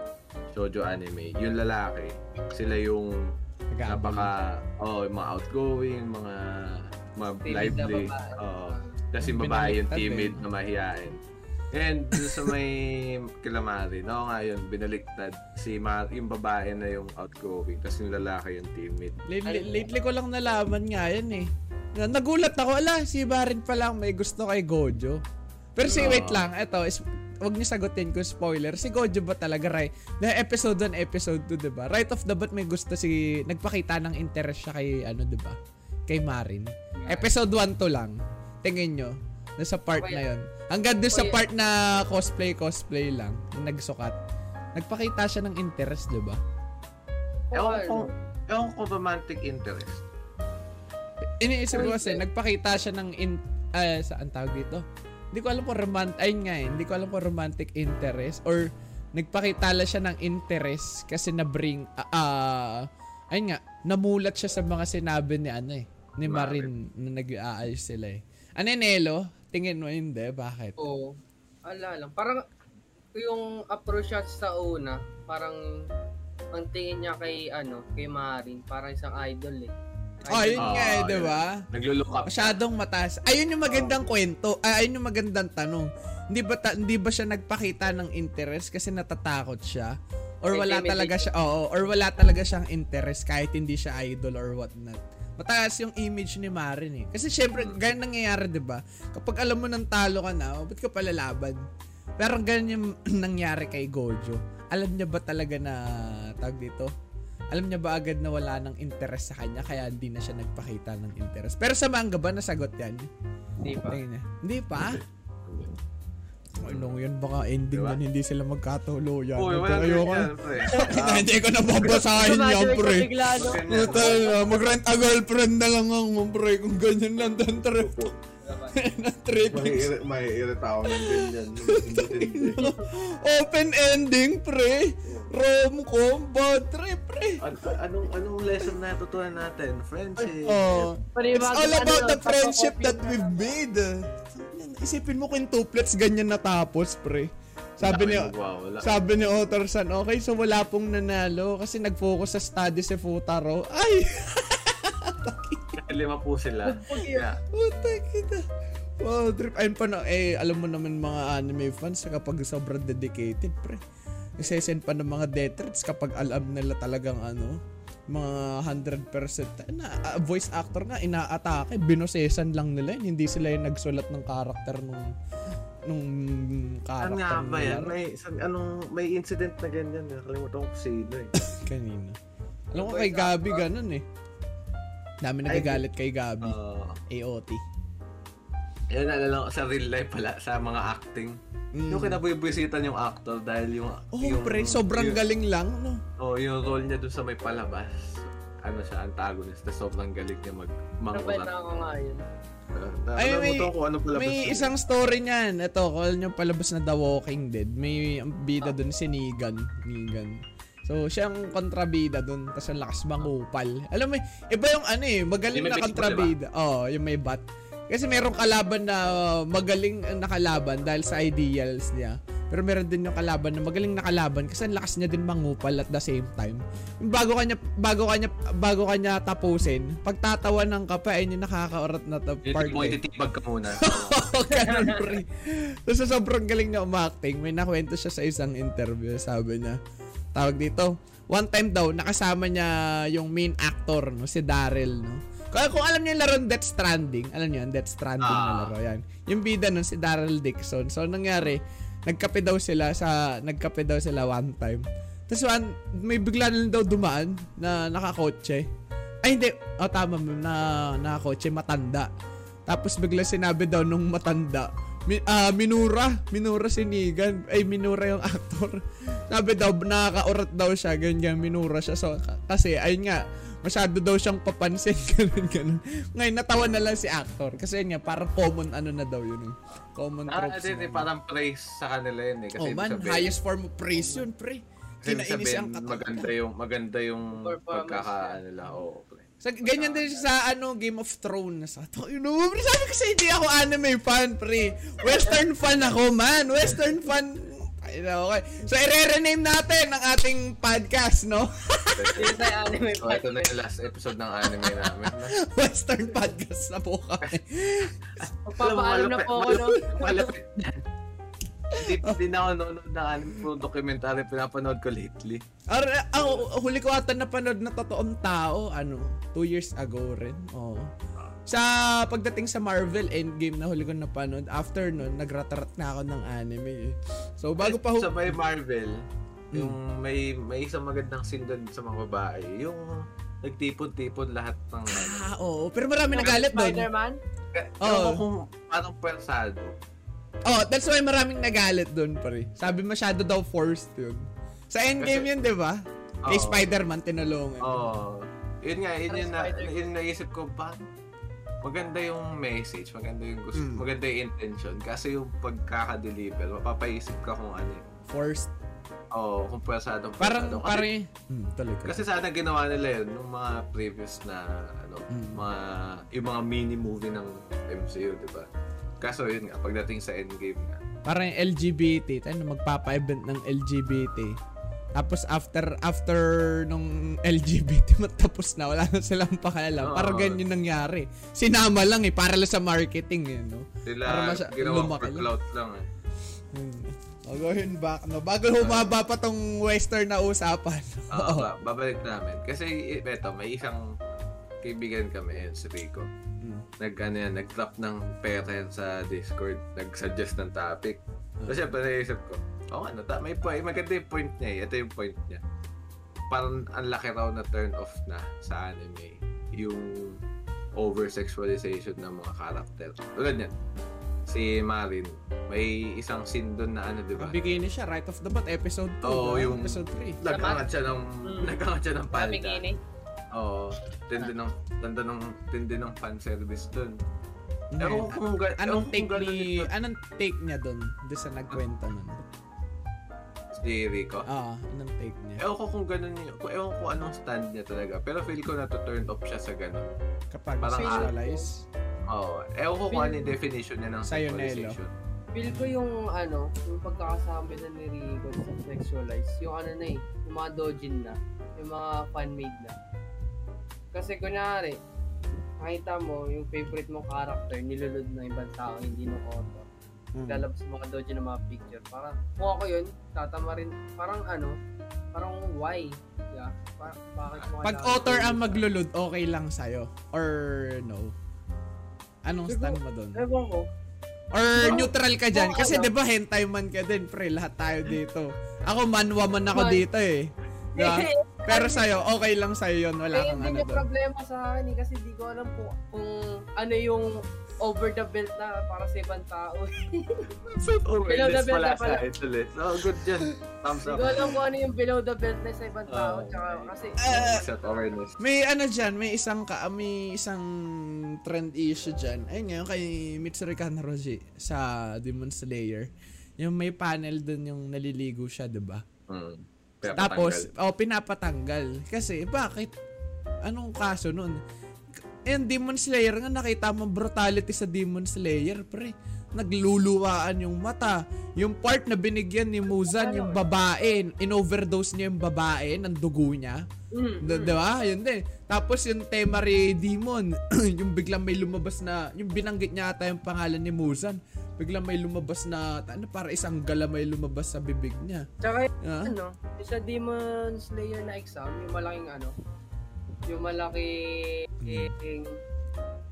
shoujo anime, yung lalaki, sila yung napaka, oh, yung mga outgoing, mga, mga Timid na lively. babae. Oo. Yung babae yung timid eh. na mahihain. And dun sa may *laughs* kila Marin, oo nga yun, binaliktad. Si Mar yung babae na yung outgoing, tapos yung lalaki yung timid. Lately, lately ko lang nalaman nga yan eh. Na- Nagulat ako, ala, si Barin pa lang may gusto kay Gojo. Pero si, Ah. wait lang, eto, is, wag niyo sagutin ko spoiler. Si Gojo ba talaga, right? Na episode 1, episode 2, diba? Right off the bat may gusto si, nagpakita ng interest siya kay, ano, diba? Kay Marin. Episode 1 to lang. Tingin nyo, nasa part na yon Hanggang doon sa Oy. part na cosplay-cosplay lang, yung nagsukat. Nagpakita siya ng interest, diba? Ewan ko, ewan ko romantic interest. Iniisip ko kasi, nagpakita siya ng in, ah, saan tawag dito? Hindi ko alam kung romantic, ayun nga eh, hindi ko alam kung romantic interest or nagpakita lang siya ng interest kasi na-bring, ah, ah, ayun nga, namulat siya sa mga sinabi ni ano eh, ni Marin na nag-aayos sila eh. Ano yun, Elo? Tingin mo hindi, bakit? Oo. Ala lang. Parang yung approach siya sa una, parang ang tingin niya kay ano, kay Marin, parang isang idol eh. Oh, ayun Ah, nga eh, yun. di ba? Naglo-look up. Masyadong mataas. Ayun yung magandang kwento. Ah, ayun yung magandang tanong. Hindi ba ta- hindi ba siya nagpakita ng interest kasi natatakot siya? Or wala talaga siya, oo, or wala talaga siyang interest kahit hindi siya idol or whatnot. Mataas yung image ni Marin eh. Kasi syempre, ganyan nangyayari, di ba? Kapag alam mo nang talo ka na, oh, ba't ka palalaban? Pero ganyan yung *clears throat* nangyari kay Gojo. Alam niya ba talaga na, tag dito? Alam niya ba agad na wala ng interest sa kanya kaya hindi na siya nagpakita ng interest? Pero sa manga ba nasagot yan? Hindi pa. Hindi pa? Ano yun? Baka ending Diba? yan, hindi sila magkatuluyan. Uy, wala kayo ka. yan, pre. Ina, *laughs* hindi ko nababasahin yan, pre. Puta na, mag-rent a girlfriend na lang ako, pre. Kung ganyan lang, dan trip. trip. May, irita ako ng ganyan. Open ending, pre. Rom-com, bad trip, pre. An- anong anong lesson na natutunan natin? Friendship. Oh. It's all about the friendship that we've made. Isipin mo quintuplets ganyan natapos, pre. Sabi ni Wow. Sabi ni Otterson, okay, so wala pong nanalo kasi nag-focus sa study si Futaro. Ay! *laughs* Lima po sila. Yeah. Puta kita. Wow, trip. Ayun pa na, eh, alam mo naman mga anime fans kapag sobrang dedicated, pre. Isesend pa ng mga death threats kapag alam nila talagang ano, mga 100% na ah, voice actor nga inaatake, binosesan lang nila yun. Hindi sila yung nagsulat ng karakter nung nung Saan karakter nga ba yan? nila. May, san, anong, may incident na ganyan. Nakalimutan ko sino eh. *laughs* Kanina. Alam ko kay Gabi ganun eh. Dami nagagalit kay Gabi. Uh, AOT. Yan, naalala ko sa real life pala, sa mga acting. Mm. Yung kinabubisitan yung actor dahil yung... Oh, yung, pre, sobrang yung, galing lang, no? Oh, yung role niya dun sa may palabas. Ano siya, antagonist. Tapos sobrang galing niya mag Nabay mangurat. na ako nga yun. Uh, Ay, may, ko ano palabas may yun. isang story niyan. Ito, call nyo palabas na The Walking Dead. May ang bida dun si Negan. Negan. So, siyang kontrabida dun. Tapos ang lakas mangupal. Alam mo, iba yung ano eh, magaling Yung na kontrabida. Oo, oh, yung may bat. Kasi merong kalaban na uh, magaling na kalaban dahil sa ideals niya. Pero meron din yung kalaban na magaling na kalaban kasi ang lakas niya din mangupal at the same time. Yung bago kanya bago kanya bago kanya tapusin, pagtatawanan ka pa ayun yung nakakaorat na to Yung part. eh. ititibag ka muna. *laughs* Ganun, pre. Tapos sa sobrang galing na umacting, may nakwento siya sa isang interview. Sabi niya, tawag dito, one time daw, nakasama niya yung main actor, no, si Daryl, no. Kaya kung alam niyo yung laro Death Stranding, alam niyo Death Stranding na Ah. laro, yan. Yung bida nun, si Daryl Dixon. So, nangyari, nagkape daw sila sa, nagkape daw sila one time. Tapos one, may bigla na lang daw dumaan na nakakotse. Ay, hindi. O, tama, ma'am, na nakakotse, matanda. Tapos bigla sinabi daw nung matanda, mi, ah, minura, minura si Negan, ay minura yung *laughs* actor. Sabi daw, nakakaurat daw siya, ganyan, minura siya. So, k- kasi, ayun nga, masyado daw siyang papansin, *laughs* ganun, ganun. Ngayon, natawa na lang si actor. Kasi yun nga, parang common ano na daw yun. eh. Common ah, tropes. hindi, na. parang praise sa kanila yun eh. Kasi oh man, sabihin- highest form of praise yun, pre. Kinainis ang katawhan. maganda yung maganda yung pagkaka ano nila. Oo, pre. Sa, ganyan din siya sa ano, Game of Thrones. Ato, you know, pre, sabi kasi hindi ako anime fan, pre. Western fan ako, man. Western fan. Ay, na, okay. So, i-rename natin ang ating podcast, no? Tayo *laughs* anime So, ito na yung last episode ng anime namin. Western podcast na po kami. Magpapaalam na po ako, no? Malapit. Hindi, hindi na ako nanonood ng anime. Puro documentary pinapanood ko lately. Ar ako, huli ko ata napanood na totoong tao, ano, two years ago rin. Oo. Sa pagdating sa Marvel Endgame na huli ko napanood, after nun, nagratarat na ako ng anime. eh. So, bago pa Sa hu- may Marvel, yung may may isang magandang scene doon sa mga babae, yung nagtipon-tipon lahat ng ano. Ah, oo. Pero marami nagalit doon. Spider-Man? Oh. Oo. kung parang persado. Oh, that's why maraming nagalit doon, pare. Sabi masyado daw forced yun. Sa Endgame Kasi- yun, di ba? Kay Oo. Spider-Man, tinulungan. Oo. Yun nga, yun yung, na, yun yung naisip ko, paano? Maganda yung message, maganda yung gusto, Mm. maganda yung intention. Kasi yung pagkaka-deliver, mapapaisip ka kung ano yun. Forced. Oo, kung persado. Parang, persado. Kasi- pare, hmm, tuloy ko. Kasi sana ginawa nila yun nung mga previous na ano, Mm. mga yung mga mini movie ng MCU, 'di ba? Kaso yun nga pagdating sa Endgame nga. Parang yung LGBT, tayo magpapa-event ng LGBT. Tapos after after nung LGBT *laughs* matapos na, wala na silang pakialam. Oo. Parang ganyan nangyari. Sinama lang eh, para lang sa marketing eh, no? Para Sila masya- ginawa lumaki for lang. clout lang eh. Hmm. O, going back, no? Bago humaba pa tong western na usapan. *laughs* Oo, ba- babalik namin. Kasi eto, may isang kaibigan kami, yun, si Rico. Nag, ano yan, nag-drop ng pera yan sa Discord. Nag-suggest ng topic. So, syempre, naisip ko, oh, ano, ta- may point, maganda yung point niya eh. Ito yung point niya. Parang ang laki raw na turn off na sa anime. Yung over-sexualization ng mga character. Tulad yan, si Marin, may isang scene doon na ano, di ba? Bikini siya, right off the bat, episode 2. Oo, yung- Episode 3. Nagkangat siya ng, Mm. nagkangat siya ng Sa palda. bikini? Oo. Tindi ng, tanda ng, tindi ng fan service doon. Hindi. Ewan ko kung, ga- Anong take kung ni anong take niya doon? Doon sa nagkwento nun. si Rico. Ah, anong take niya? Ewan ko kung gano'n yun. Kung ewan ko anong stand niya talaga. Pero feel ko na to turn off siya sa gano'n. Kapag parang- sexualize. Oo. Ewan ko kung ano yung definition niya ng sexualization. Feel ko yung ano, yung pagkakasama na ni Rico sa sexualize, yung ano na eh, yung mga dojin na, yung mga fan-made na. Kasi kunyari, nakita mo yung favorite mong character, nilulod ng ibang tao, hindi ng author. Mm. Lalabas mga dojin ng mga picture. Parang, kung ako yun, tatama rin, parang ano, parang why? Yeah, pa- bakit mo Pag author ang maglulod, okay lang sa'yo? Or no? Anong Siguro- stand mo doon? Ewan ko. Or Siguro- neutral ka dyan? Oo, Kasi ano. 'di ba hentai man ka din, pre. Lahat tayo dito. Ako manwa man ako Man. dito eh. Diba? *laughs* Pero sa'yo, okay lang sa'yo yun. Wala Eh, kang hindi ano doon. problema sa akin eh, kasi di ko alam kung, kung ano yung over the belt na para sa ibang tao. *laughs* So, Below the belt pala pala. ulit. Oh, good dyan. Thumbs Hindi up. ko alam kung ano yung below the belt na sa ibang tao. Oo. Tsaka, kasi, Ah, Set awareness. May ano dyan, may isang ka, may isang trend issue dyan. Ayun nga, yung kay Mitsuri Kanroji sa Demon Slayer. Yung may panel dun yung naliligo siya, 'di ba? Hmm. Tapos, oh, pinapatanggal. Kasi, bakit? Anong kaso nun? And Demon Slayer nga, nakita mo brutality sa Demon Slayer, pre. Nagluluwaan yung mata. Yung part na binigyan ni Muzan, yung babae, in-overdose niya yung babae ng dugo niya. mm, D- di ba? Yun din. Tapos yung Temari Demon, *clears throat* yung biglang may lumabas na, yung binanggit niya ata yung pangalan ni Muzan, biglang may lumabas na, ano, para isang gala may lumabas sa bibig niya. tsaka Ah? ano, yung sa Demon Slayer na exam, yung malaking ano, yung malaking, yung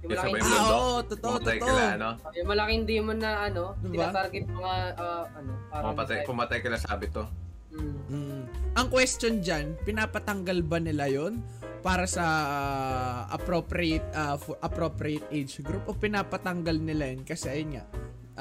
Yung malaking, sabay Ah, oo, totoo, totoo. kila, ano? yung malaking demon na ano, Diba? tinatarget mga, ah, ano, parang, Pumatay, pumatay kila sabi to. Mm. Mm. Ang question dyan, pinapatanggal ba nila yon para sa ah, appropriate ah, for appropriate age group o pinapatanggal nila yun kasi ayun nga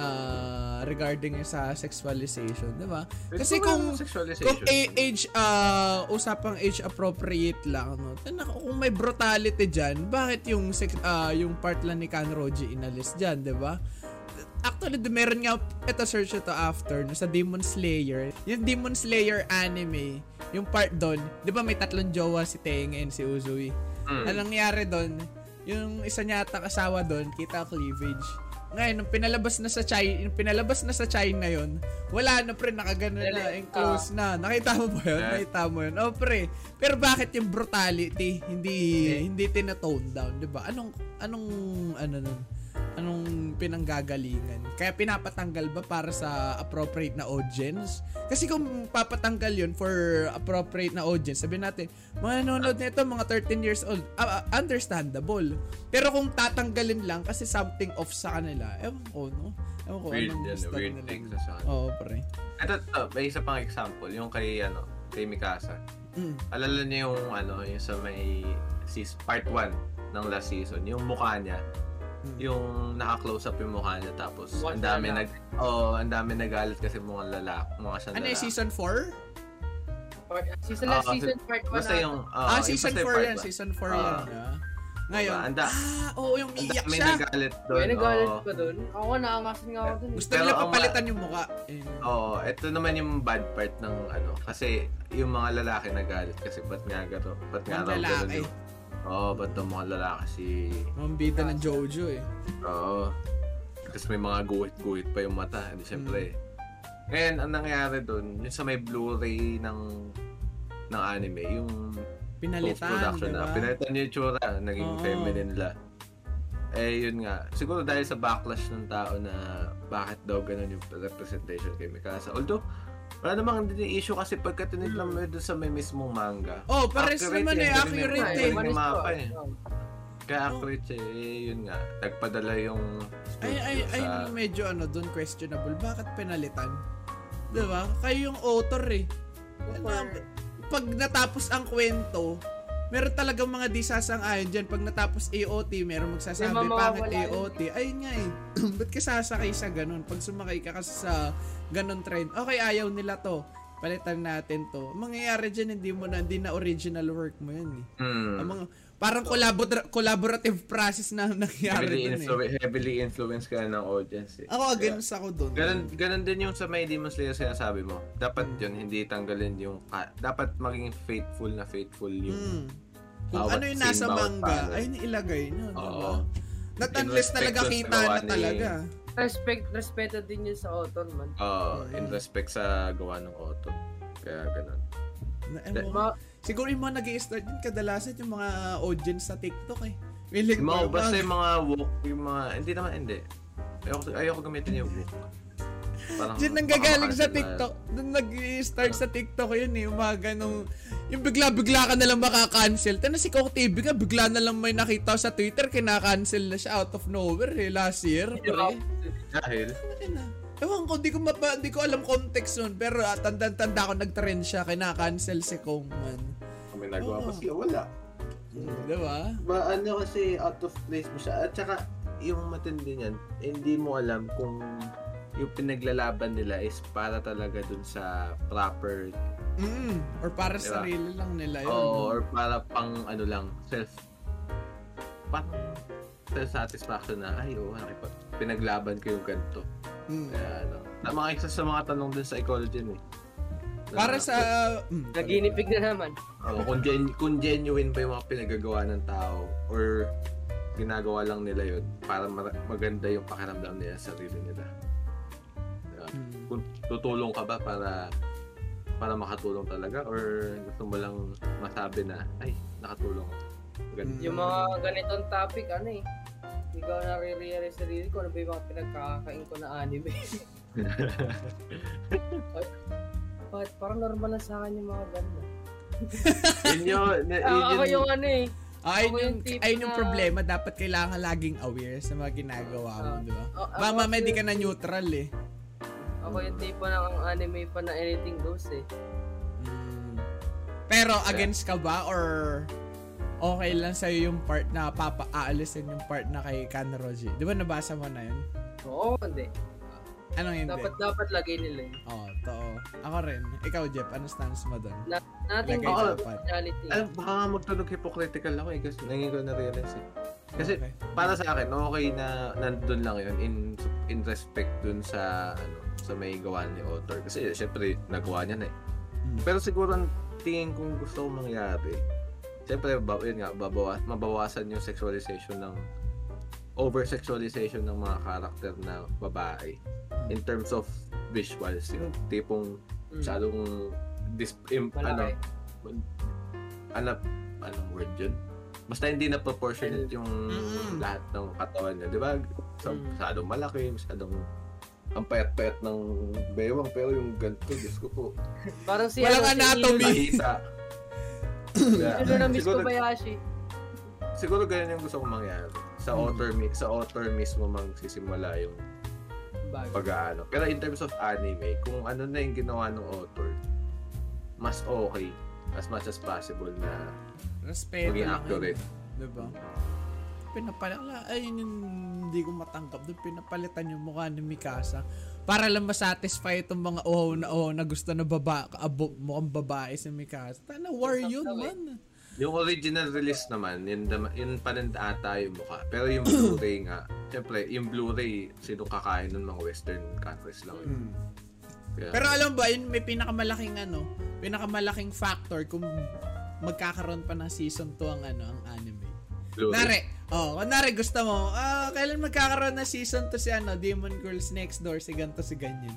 ah, regarding sa sexualization, 'di ba? Kasi kung kung age uh, usapang age appropriate lang no. Tana kung may brutality diyan, bakit yung sex, ah, yung part lang ni Kanroji inalis diyan, 'di ba? Actually, meron nga, ito search ito after, no, sa Demon Slayer. Yung Demon Slayer anime, yung part doon, di ba may tatlong jowa si Tengen, si Uzui. Mm. Anong nangyari doon? Yung isa niya ata asawa doon, kita cleavage. Ngayon, nung pinalabas na sa China, yung pinalabas na sa China yon, wala na pre, nakagano na, Dali, enclose na. Nakita mo ba yun? Yeah. Nakita mo yun? Oh pre, pero bakit yung brutality hindi hindi tinatone down, 'di ba? Anong anong ano nun? Anong pinanggagalingan? Kaya pinapatanggal ba para sa appropriate na audience? Kasi kung papatanggal yun for appropriate na audience, sabihin natin, mga nanonood nito mga 13 years old, ah, understandable. Pero kung tatanggalin lang kasi something off sa kanila, ewan ko, no? Ewan ko, Weird anong gusto weird nila. thing sa sa Oo, pre. Ito, ito, may isa pang example, yung kay, ano, kay Mikasa. Mm. Alala niyo yung, ano, yung sa may, sis, part 1 ng last season, yung mukha niya, Mm. yung naka-close up yung mukha niya, tapos, ang dami nag, oh, ang dami nagalit kasi mukhang lalaki, mukha siyang Ano yung season 4? Part, season, Ah, season part 1 Basta yung, oh, ah, yung season basta yung 4 part yan. Season 4 Ah. yan. ah. Ngayon, Diba? Anda- ah, oo, yung Ang iiyak dami siya. nagalit doon. May nagalit oo. pa doon. Ako naangasin nga ako doon. eh. Gusto nila papalitan yung mukha. Eh, Oo, ito naman yung bad part ng ano, kasi yung mga lalaki nagalit kasi ba't nga garo, ba't nga Ang raw ganun lalaki. yung, oo, ba't yung mga lalaki si, Mga bida ng Jojo eh. oo, tapos may mga guhit-guhit pa yung mata, hindi syempre. Ngayon, ang nangyari doon, yung sa may Blu-ray ng ng anime, yung Pinalitan, post-production di ba? na, pinalitan yung tsura, naging Oo. feminine nila. Eh, yun nga. Siguro dahil sa backlash ng tao na bakit daw ganun yung representation kay Mikasa. Although, wala namang hindi issue kasi pagka tinignan mo doon sa may mismong manga. Oh, pares Accurate naman eh. Accurate eh. Yung mapa eh. oh. Kaya accurate siya eh, yun nga. Nagpadala yung Ay, ay, studio ay, sa... medyo ano, doon questionable. Bakit pinalitan? Di ba? Kayo yung author eh. Super. Pag natapos ang kwento, meron talagang mga di sasang-ayon dyan. Pag natapos AOT, meron magsasabi, mamawala pangit. AOT. Ayun nga eh. *clears throat* Ba't ka sasakay sa ganun? Pag sumakay ka kasi sa ganun trend, okay, ayaw nila to. Palitan natin to. Mangyayari dyan, hindi mo na, hindi na original work mo yan eh. Hmm. Ang mga, parang collabor- collaborative process na nangyari heavily, dun eh. influ- heavily influenced ka ng audience eh. Ako, against ako dun. Ganun, ganun din yung sa may Demon Slayer sinasabi mo. Dapat yun, hindi tanggalin yung... ka- dapat maging faithful na faithful yung... Hmm. Kung ano yung nasa manga, panel. ay ilagay nyo, Oo. ba? Not In unless respect talaga kita na ni- talaga. Respect, respeto din yun sa author man. Oo, Mm. in respect sa gawa ng auto. Kaya ganun. Na. Ma- siguro yung mga nag start din, kadalasan yung mga audience sa TikTok eh. Willing for basta yung mga woke, yung mga... Hindi naman, hindi. Ayoko, ayoko gamitin yung woke. Parang, Diyan nanggagaling sa baka TikTok. Doon nag-start sa TikTok yun eh. Yung mga ganong... Yung bigla-bigla ka na lang makakancel. Tana si Coke TV nga, bigla na lang may nakita sa Twitter, kinakancel na siya out of nowhere eh, last year. Pre. Dahil, na. Ewan ko, di ko, mapa, di ko alam context nun. Pero ah, tanda-tanda ko nag-trend siya, kinakancel si Kong man. May nagawa Oo. pa siya, wala. Di ba? ba, ano kasi out of place mo siya. At saka, yung matindi niyan, hindi mo alam kung yung pinaglalaban nila is para talaga dun sa proper Mm, or para Diba? sa sarili lang nila yun. Oo, or para pang ano lang, self parang self-satisfaction na, ay, oo, nakipag, pinaglaban ko yung ganito. Mm. Kaya, ano, na mga isa sa mga tanong din sa ecology eh. Na- Para sa... Mm, Naginipig na naman. Oo, kung, gen- kung genuine ba yung mga pinagagawa ng tao or ginagawa lang nila yun para ma- maganda yung pakiramdam nila sa sarili nila. Diba? Mm. Kung tutulong ka ba para para makatulong talaga or gusto mo lang masabi na ay nakatulong ako. Mm. Yung mga ganitong topic, ano eh. Hindi ko nare-realize sa sarili ko ano ba yung mga pinagkakain ko na anime. *laughs* But parang normal lang sa akin yung mga ganda. *laughs* yun yun, na- yun, ako yun- yung ano eh. Ayun Ako yung, yung ayun yung na- problema. Dapat kailangan laging aware sa mga ginagawa mo, Ah. di ba? A- ako Mama, may di yung- ka na neutral eh. Ako yung tipo ng anime pa na anything goes eh. Mm. Pero against ka ba or okay lang sa'yo yung part na papa aalisin yung part na kay Kanroji? Di ba nabasa mo na yun? Oo, hindi. Anong hindi? Dapat dapat lagay nila yun. Oo, oh, totoo. Ako rin. Ikaw, Jeff, ano stance mo doon? Nating Lagay Oo. dapat. personality. Alam, baka nga magtunog hypocritical ako eh kasi ngayon ko na-realize eh. Kasi Okay. para sa akin, okay na nandun lang yun in in respect dun sa ano sa may gawa ni author. Kasi syempre, nagawa niya na eh. Mm. Pero siguro ang tingin kong gusto kong mangyari, Siyempre, ba, yun nga, babawas, mabawasan yung sexualization ng over-sexualization ng mga karakter na babae in terms of visuals. Yung tipong Mm. masyadong dis, im, ano, Malaki. ano, anong word yun? Basta hindi na proportionate yung lahat ng katawan niya, di ba? So, Mm. masyadong malaki, masyadong ang payat-payat ng bewang, pero yung ganito, Diyos ko po, Parang si Walang ano, si anatomy. mahita. Yeah. Ano na Miss siguro, Kobayashi. siguro ganyan yung gusto kong mangyari. Sa Mm. author, sa author mismo magsisimula yung pag-aano. Pero in terms of anime, kung ano na yung ginawa ng author, mas okay as much as possible na Respeto maging accurate. yun. Diba? Pinapalala, ay yun yung hindi ko matanggap. Doon pinapalitan yung mukha ni Mikasa. Para lang masatisfy itong mga oho na oho na gusto na baba, abo, mukhang babae si Mikasa. Tana, war yun, man. Yung original release naman, yun, yun pa rin ata yung mukha. Pero yung Blu-ray nga, syempre, yung Blu-ray, sino kakain ng mga western countries lang yun. Hmm. Kaya, Pero alam ba, yun may pinakamalaking ano, pinakamalaking factor kung magkakaroon pa ng season 2 ang ano, ang anime. Nare, oh, kunwari gusto mo, ah, kailan magkakaroon ng season 2 si ano, Demon Girls Next Door, si ganto si ganyan.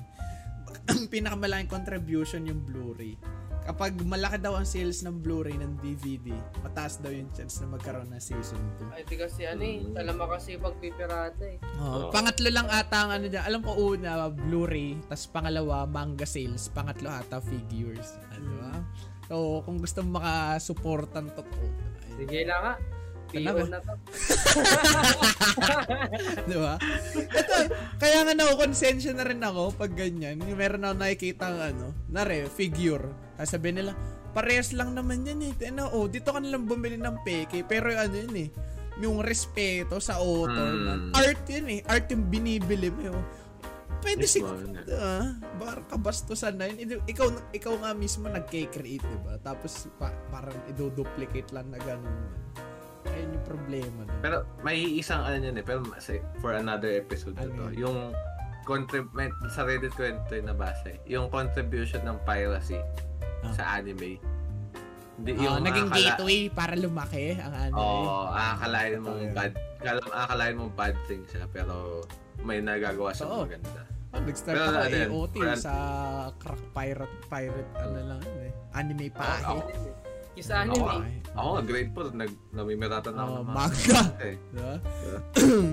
ang *clears throat* pinakamalaking contribution yung Blu-ray. Kapag malaki daw ang sales ng Blu-ray ng DVD, mataas daw yung chance na magkaroon ng season 2. Ay, di kasi ano eh. Mm. Talama kasi pagpipirata eh. Oh, Oo. pangatlo lang ata ang ano dyan. Alam ko una, Blu-ray. Tapos pangalawa, manga sales. Pangatlo ata, figures. Ano ba? So, kung gusto mo makasuportan totoo. Sige lang nga. Piyon ba? na to. *laughs* Di ba? Ito, kaya nga nakukonsensya na rin ako pag ganyan. Yung meron ako nakikita ng ano, nare, figure. Sabi nila, parehas lang naman yan eh. Ano, oh, dito ka nalang bumili ng peke. Pero ano yun eh, yung respeto sa author. Mm. man. Art yun eh. Art yung binibili mo. yun. Pwede Mismo, siguro, yun eh. ah, bar kabastusan na yun. Ikaw, ikaw, ikaw nga mismo nagke-create, di ba? Tapos pa, parang iduduplicate lang na ganun. Ayun yung problema. No? Pero may isang ano yun eh, pero for another episode Ano to. yun? Yung contrib- may- sa Reddit ko ito yung nabasa eh. Yung contribution ng piracy Ah. sa anime. Hindi, Oh, naging akala- gateway para lumaki ang anime. Oo, akalain mong yan. bad, akala- akalain mong bad thing siya, pero may nagagawa siyang Oo. maganda. Oh, nag-start ako AOT sa crack pirate pirate ano lang yun eh. Anime pahe. ako. Yung sa anime. Ako, ako nga, grade 4, nag, namimiratan ako Oh, ng mga manga. eh. *laughs* Diba?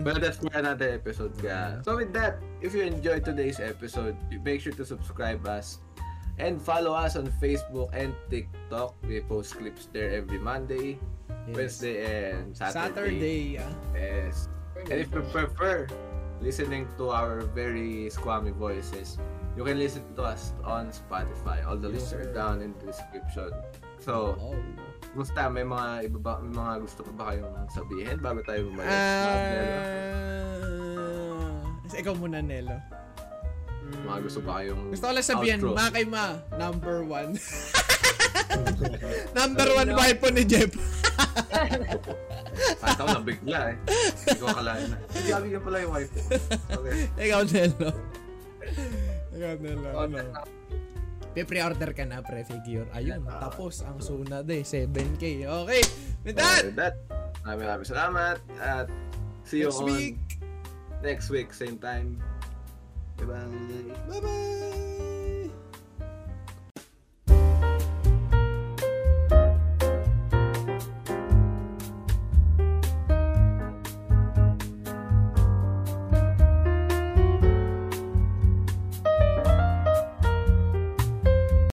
But that's for another episode, guys. So with that, if you enjoyed today's episode, make sure to subscribe us and follow us on Facebook and TikTok. We post clips there every Monday, Yes. Wednesday, and Saturday. Saturday. ah. Yes. And if you prefer listening to our very squammy voices, you can listen to us on Spotify. All the links are down in the description. So, Oh. Musta, may mga iba ba, may mga gusto pa ba kayong sabihin bago tayo umalis? Mga- Ah, ikaw muna, Nelo. mga gusto pa kayong Gusto ko lang sabihin, outro? ma kay ma, number one. *laughs* number one wife ni Jeff. Kahit ako nabigla eh. Hindi ko akalain na. Hindi, gabi ka pala yung wife. Okay. *laughs* ikaw, Nelo. ikaw, Nelo. Oh, Ano? Pe-pre-order ka na, pre-figure. Ayun, Ah. tapos ang sunod eh, 7K. Okay, with that, With that, maraming maraming salamat at see you next on week. next week, same time. Bye-bye. Bye-bye!